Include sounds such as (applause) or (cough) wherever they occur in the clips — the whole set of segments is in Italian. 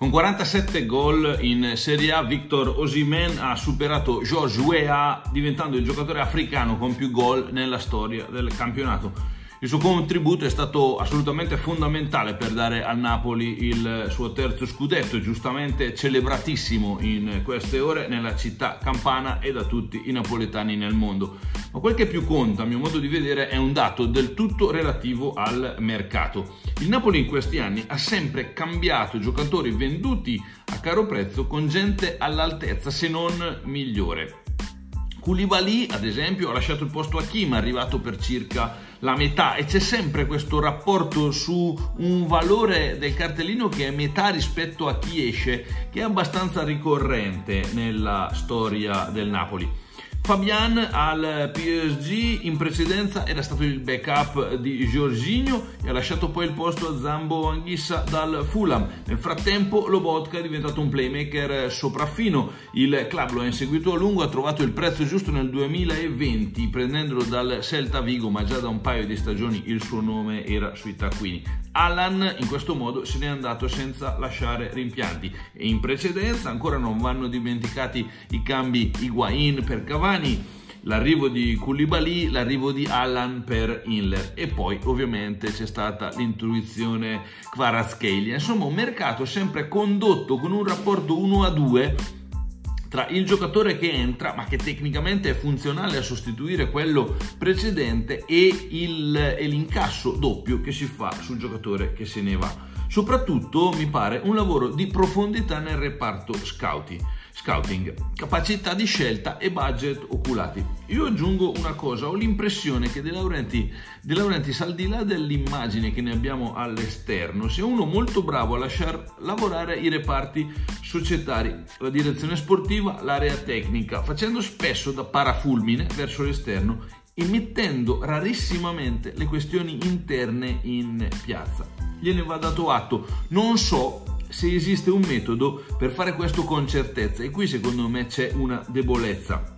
Con 47 gol in Serie A, Victor Osimen ha superato George Weah diventando il giocatore africano con più gol nella storia del campionato. Il suo contributo è stato assolutamente fondamentale per dare al Napoli il suo terzo scudetto, giustamente celebratissimo in queste ore nella città campana e da tutti i napoletani nel mondo. Ma quel che più conta, a mio modo di vedere, è un dato del tutto relativo al mercato. Il Napoli in questi anni ha sempre cambiato giocatori venduti a caro prezzo con gente all'altezza, se non migliore. Koulibaly, ad esempio, ha lasciato il posto a Kim, arrivato per circa la metà e c'è sempre questo rapporto su un valore del cartellino che è metà rispetto a chi esce, che è abbastanza ricorrente nella storia del Napoli. Fabian al PSG in precedenza era stato il backup di Giorginio e ha lasciato poi il posto a Zambo Anghissa dal Fulham. Nel frattempo Lobotka è diventato un playmaker sopraffino. Il club lo ha inseguito a lungo, ha trovato il prezzo giusto nel 2020 prendendolo dal Celta Vigo, ma già da un paio di stagioni il suo nome era sui taccuini. Alan in questo modo se n'è andato senza lasciare rimpianti e in precedenza ancora non vanno dimenticati i cambi Higuain per Cavani l'arrivo di Koulibaly, l'arrivo di Allan per Inler e poi ovviamente c'è stata l'intuizione Kvaratskhelia. Insomma un mercato sempre condotto con un rapporto 1 a 2 tra il giocatore che entra ma che tecnicamente è funzionale a sostituire quello precedente e, il, e l'incasso doppio che si fa sul giocatore che se ne va. Soprattutto mi pare un lavoro di profondità nel reparto scouting scouting, capacità di scelta e budget oculati. Io aggiungo una cosa, ho l'impressione che De Laurenti, De Laurentiis al di là dell'immagine che ne abbiamo all'esterno, sia uno molto bravo a lasciare lavorare i reparti societari, la direzione sportiva, l'area tecnica, facendo spesso da parafulmine verso l'esterno e mettendo rarissimamente le questioni interne in piazza. Gliene va dato atto. Non so se esiste un metodo per fare questo con certezza e qui secondo me c'è una debolezza.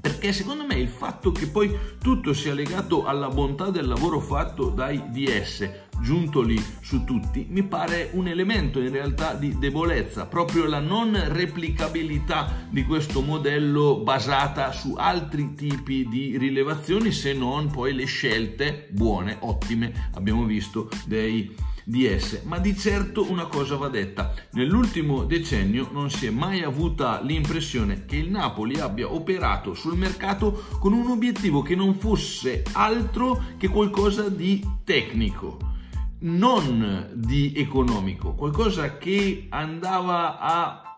Perché secondo me il fatto che poi tutto sia legato alla bontà del lavoro fatto dai DS, giuntoli su tutti, mi pare un elemento in realtà di debolezza, proprio la non replicabilità di questo modello basata su altri tipi di rilevazioni se non poi le scelte buone, ottime, abbiamo visto, dei di esse, ma di certo una cosa va detta. Nell'ultimo decennio non si è mai avuta l'impressione che il Napoli abbia operato sul mercato con un obiettivo che non fosse altro che qualcosa di tecnico, non di economico, qualcosa che andava a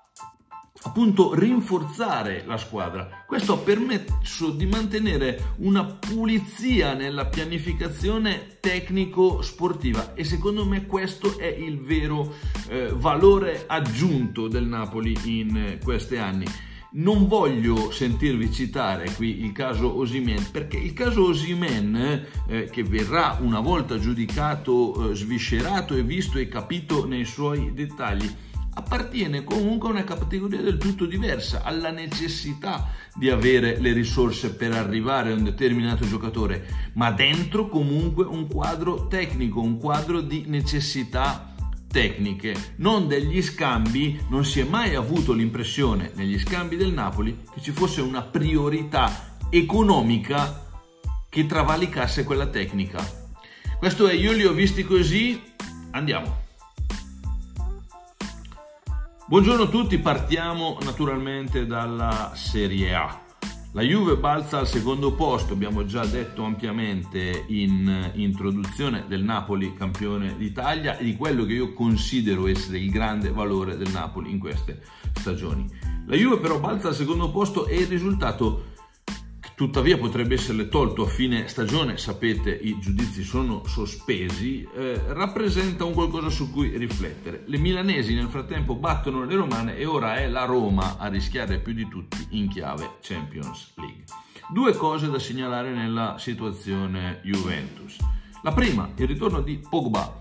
appunto rinforzare la squadra. Questo ha permesso di mantenere una pulizia nella pianificazione tecnico-sportiva e secondo me questo è il vero eh, valore aggiunto del Napoli in eh, questi anni. Non voglio sentirvi citare qui il caso Osimen perché il caso Osimen eh, che verrà una volta giudicato, eh, sviscerato e visto e capito nei suoi dettagli appartiene comunque a una categoria del tutto diversa, alla necessità di avere le risorse per arrivare a un determinato giocatore, ma dentro comunque un quadro tecnico, un quadro di necessità tecniche, non degli scambi, non si è mai avuto l'impressione negli scambi del Napoli che ci fosse una priorità economica che travalicasse quella tecnica. Questo è, io li ho visti così, andiamo. Buongiorno a tutti, partiamo naturalmente dalla Serie A. La Juve balza al secondo posto, abbiamo già detto ampiamente in introduzione del Napoli campione d'Italia e di quello che io considero essere il grande valore del Napoli in queste stagioni. La Juve però balza al secondo posto e il risultato tuttavia potrebbe esserle tolto a fine stagione, sapete i giudizi sono sospesi, eh, rappresenta un qualcosa su cui riflettere. Le milanesi nel frattempo battono le romane e ora è la Roma a rischiare più di tutti in chiave Champions League. Due cose da segnalare nella situazione Juventus. La prima, il ritorno di Pogba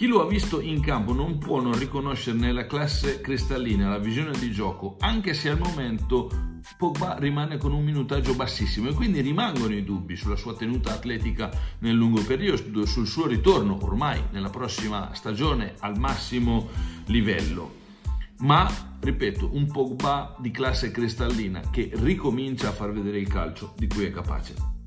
chi lo ha visto in campo non può non riconoscerne la classe cristallina, la visione di gioco, anche se al momento Pogba rimane con un minutaggio bassissimo e quindi rimangono i dubbi sulla sua tenuta atletica nel lungo periodo, sul suo ritorno ormai nella prossima stagione al massimo livello. ma ripeto, un Pogba di classe cristallina che ricomincia a far vedere il calcio di cui è capace.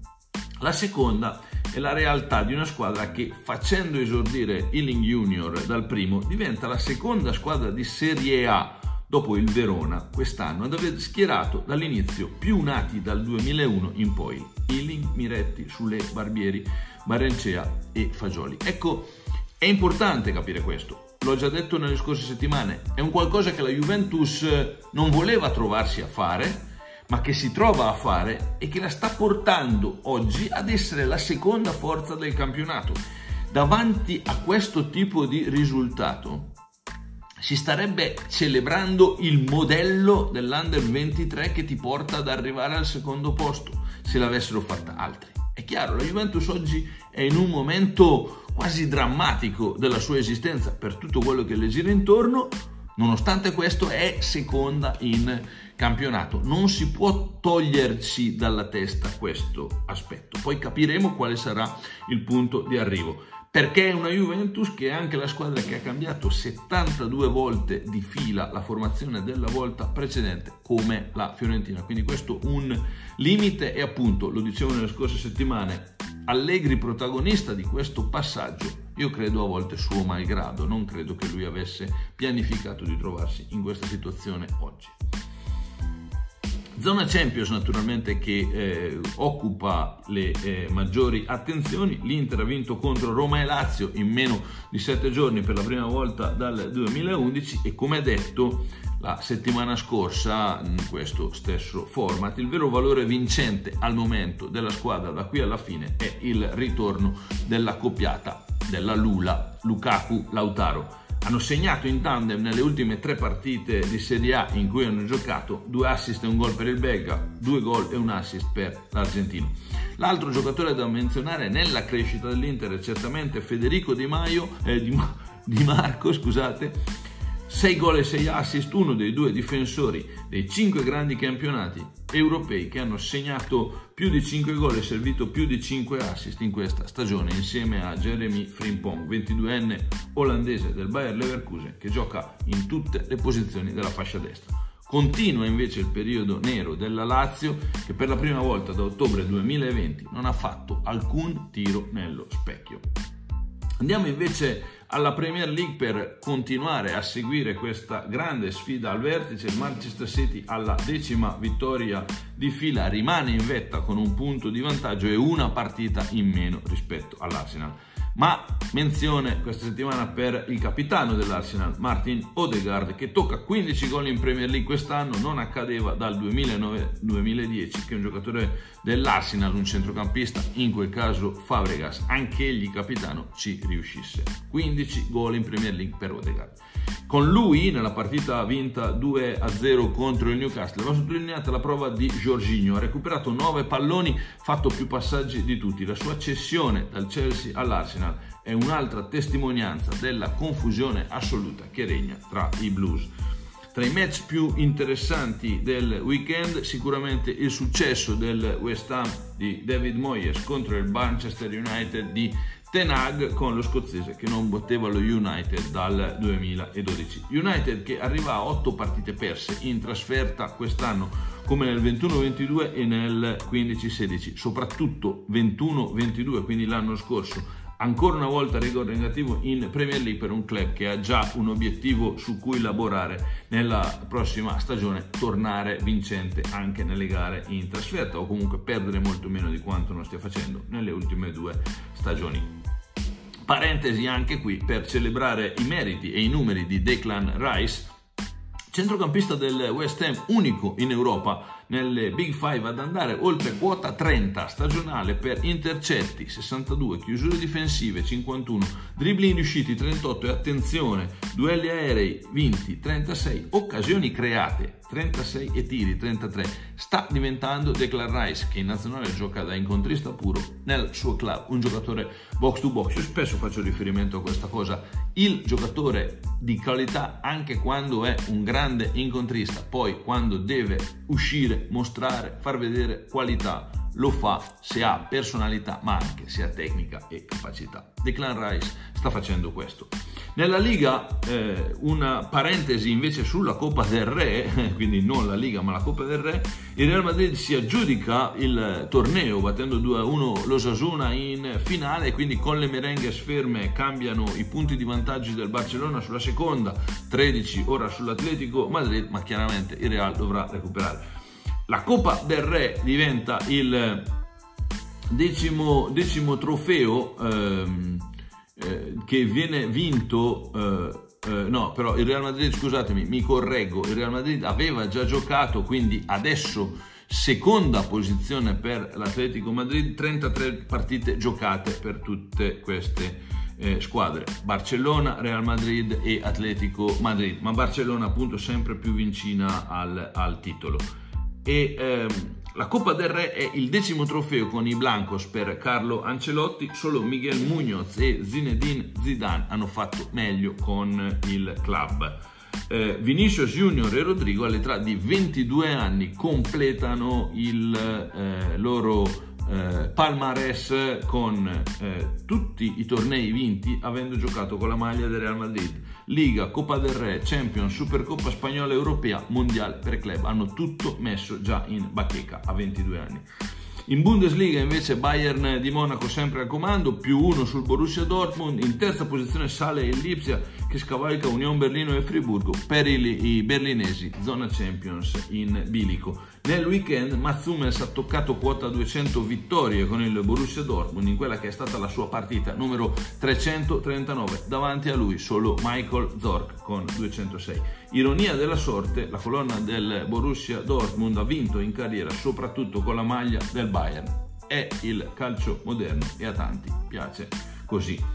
La seconda è la realtà di una squadra che facendo esordire Ealing Junior dal primo diventa la seconda squadra di Serie A dopo il Verona quest'anno ad aver schierato dall'inizio più nati dal 2001 in poi, Ealing, Miretti, Sule, Barbieri, Barencea e Fagioli. Ecco, è importante capire questo, l'ho già detto nelle scorse settimane, è un qualcosa che la Juventus non voleva trovarsi a fare, ma che si trova a fare e che la sta portando oggi ad essere la seconda forza del campionato. Davanti a questo tipo di risultato si starebbe celebrando il modello dell'Under 23 che ti porta ad arrivare al secondo posto se l'avessero fatta altri. È chiaro, la Juventus oggi è in un momento quasi drammatico della sua esistenza per tutto quello che le gira intorno, nonostante questo è seconda in campionato. Non si può toglierci dalla testa questo aspetto. Poi capiremo quale sarà il punto di arrivo. Perché è una Juventus che è anche la squadra che ha cambiato 72 volte di fila la formazione della volta precedente come la Fiorentina. Quindi questo un limite e appunto, lo dicevo nelle scorse settimane, Allegri protagonista di questo passaggio io credo a volte suo malgrado, non credo che lui avesse pianificato di trovarsi in questa situazione oggi. Zona Champions naturalmente che eh, occupa le eh, maggiori attenzioni, l'Inter ha vinto contro Roma e Lazio in meno di sette giorni per la prima volta dal 2011 e come detto la settimana scorsa in questo stesso format il vero valore vincente al momento della squadra da qui alla fine è il ritorno della coppiata della Lula Lukaku-Lautaro hanno segnato in tandem nelle ultime tre partite di Serie A in cui hanno giocato due assist e un gol per il belga, due gol e un assist per l'argentino. L'altro giocatore da menzionare nella crescita dell'Inter è certamente Federico Di, Maio, eh, di, di Marco, scusate, 6 gol e 6 assist, uno dei due difensori dei 5 grandi campionati europei che hanno segnato più di 5 gol e servito più di 5 assist in questa stagione insieme a Jeremy Frimpong, 22enne olandese del Bayer Leverkusen che gioca in tutte le posizioni della fascia destra. Continua invece il periodo nero della Lazio che per la prima volta da ottobre 2020 non ha fatto alcun tiro nello specchio. Andiamo invece alla Premier League per continuare a seguire questa grande sfida al vertice. Il Manchester City alla decima vittoria di fila rimane in vetta con un punto di vantaggio e una partita in meno rispetto all'Arsenal. Ma menzione questa settimana per il capitano dell'Arsenal, Martin Odegaard, che tocca 15 gol in Premier League quest'anno, non accadeva dal 2009-2010 che un giocatore dell'Arsenal, un centrocampista, in quel caso Fabregas, anche egli capitano, ci riuscisse. 15 gol in Premier League per Odegaard. Con lui, nella partita vinta 2-0 contro il Newcastle, va sottolineata la prova di Jorginho, ha recuperato 9 palloni, fatto più passaggi di tutti. La sua cessione dal Chelsea all'Arsenal è un'altra testimonianza della confusione assoluta che regna tra i Blues. Tra i match più interessanti del weekend sicuramente il successo del West Ham di David Moyes contro il Manchester United di Ten Hag con lo scozzese che non batteva lo United dal 2012. United che arriva a 8 partite perse in trasferta quest'anno come nel 21-22 e nel 15-16, soprattutto 21-22, quindi l'anno scorso. Ancora una volta rigore negativo in Premier League per un club che ha già un obiettivo su cui lavorare nella prossima stagione, tornare vincente anche nelle gare in trasferta o comunque perdere molto meno di quanto non stia facendo nelle ultime due stagioni. Parentesi anche qui per celebrare i meriti e i numeri di Declan Rice, centrocampista del West Ham unico in Europa nelle Big Five ad andare oltre quota 30 stagionale per intercetti 62, chiusure difensive 51, dribbling riusciti 38 e attenzione, duelli aerei vinti 36, occasioni create 36 e tiri 33. Sta diventando Declan Rice che in nazionale gioca da incontrista puro nel suo club, un giocatore box to box. Io spesso faccio riferimento a questa cosa, il giocatore di qualità anche quando è un grande incontrista, poi quando deve uscire mostrare, far vedere qualità lo fa se ha personalità ma anche se ha tecnica e capacità. Declan Rice sta facendo questo. Nella Liga eh, una parentesi invece sulla Coppa del Re, (laughs) quindi non la Liga ma la Coppa del Re, il Real Madrid si aggiudica il torneo battendo 2-1 l'Osasuna in finale quindi con le merengue ferme cambiano i punti di vantaggio del Barcellona sulla seconda, 13 ora sull'Atletico Madrid, ma chiaramente il Real dovrà recuperare. La Coppa del Re diventa il decimo, decimo trofeo ehm, eh, che viene vinto. Eh, eh, no, però il Real Madrid, scusatemi, mi correggo, il Real Madrid aveva già giocato, quindi adesso seconda posizione per l'Atletico Madrid, 33 partite giocate per tutte queste eh, squadre, Barcellona, Real Madrid e Atletico Madrid, ma Barcellona appunto sempre più vicina al, al titolo. E ehm, la Coppa del Re è il decimo trofeo con i Blancos per Carlo Ancelotti, solo Miguel Munoz e Zinedine Zidane hanno fatto meglio con il club. Eh, Vinicius Junior e Rodrigo all'età di 22 anni completano il eh, loro eh, palmarès con eh, tutti i tornei vinti avendo giocato con la maglia del Real Madrid. Liga, Coppa del Re, Champions, Supercoppa spagnola europea, Mondiale per club. Hanno tutto messo già in bacheca a 22 anni. In Bundesliga invece Bayern di Monaco sempre al comando, più uno sul Borussia Dortmund, in terza posizione sale il Lipsia che scavalca Union Berlino e Friburgo per i berlinesi, zona Champions in bilico. Nel weekend Mats Hummels ha toccato quota 200 vittorie con il Borussia Dortmund in quella che è stata la sua partita numero 339. Davanti a lui solo Michael Zorc con 206. Ironia della sorte, la colonna del Borussia Dortmund ha vinto in carriera soprattutto con la maglia del Bayern. È il calcio moderno e a tanti piace così.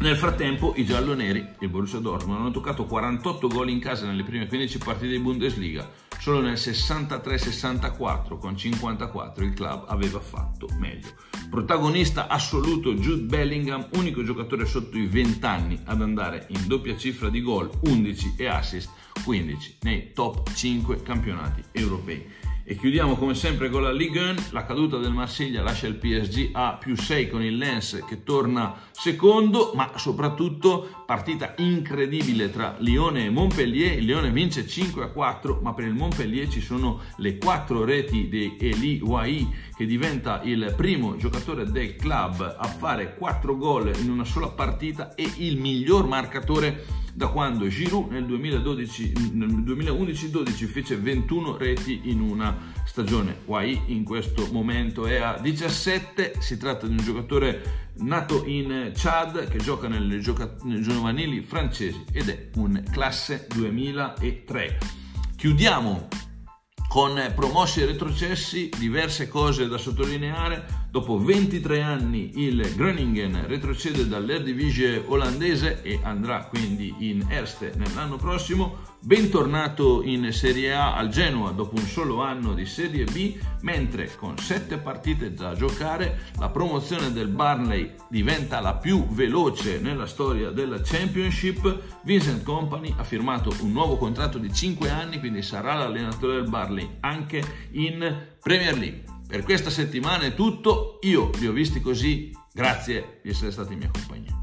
Nel frattempo i gialloneri, il Borussia Dortmund, hanno toccato 48 gol in casa nelle prime 15 partite di Bundesliga. Solo nel 63-64 con 54 il club aveva fatto meglio. Protagonista assoluto Jude Bellingham, unico giocatore sotto i 20 anni ad andare in doppia cifra di gol, 11 e assist, 15 nei top 5 campionati europei. E chiudiamo come sempre con la Ligue 1, la caduta del Marsiglia lascia il PSG a più 6 con il Lens che torna secondo, ma soprattutto partita incredibile tra Lione e Montpellier, il Lione vince 5 a 4, ma per il Montpellier ci sono le 4 reti di Eli Wai che diventa il primo giocatore del club a fare 4 gol in una sola partita e il miglior marcatore da quando Giroud nel, 2012, nel 2011-12 fece 21 reti in una stagione. Wai in questo momento è a 17, si tratta di un giocatore nato in Chad che gioca nelle, gioca- nelle giovanili francesi ed è un classe 2003. Chiudiamo con promossi e retrocessi, diverse cose da sottolineare. Dopo 23 anni il Groningen retrocede dall'Eredivisie olandese e andrà quindi in Erste nell'anno prossimo. Bentornato in Serie A al Genoa dopo un solo anno di Serie B, mentre con 7 partite da giocare la promozione del Barnley diventa la più veloce nella storia della Championship. Vincent Company ha firmato un nuovo contratto di 5 anni, quindi sarà l'allenatore del Barnley anche in Premier League. Per questa settimana è tutto, io vi ho visti così, grazie di essere stati in mia compagnia.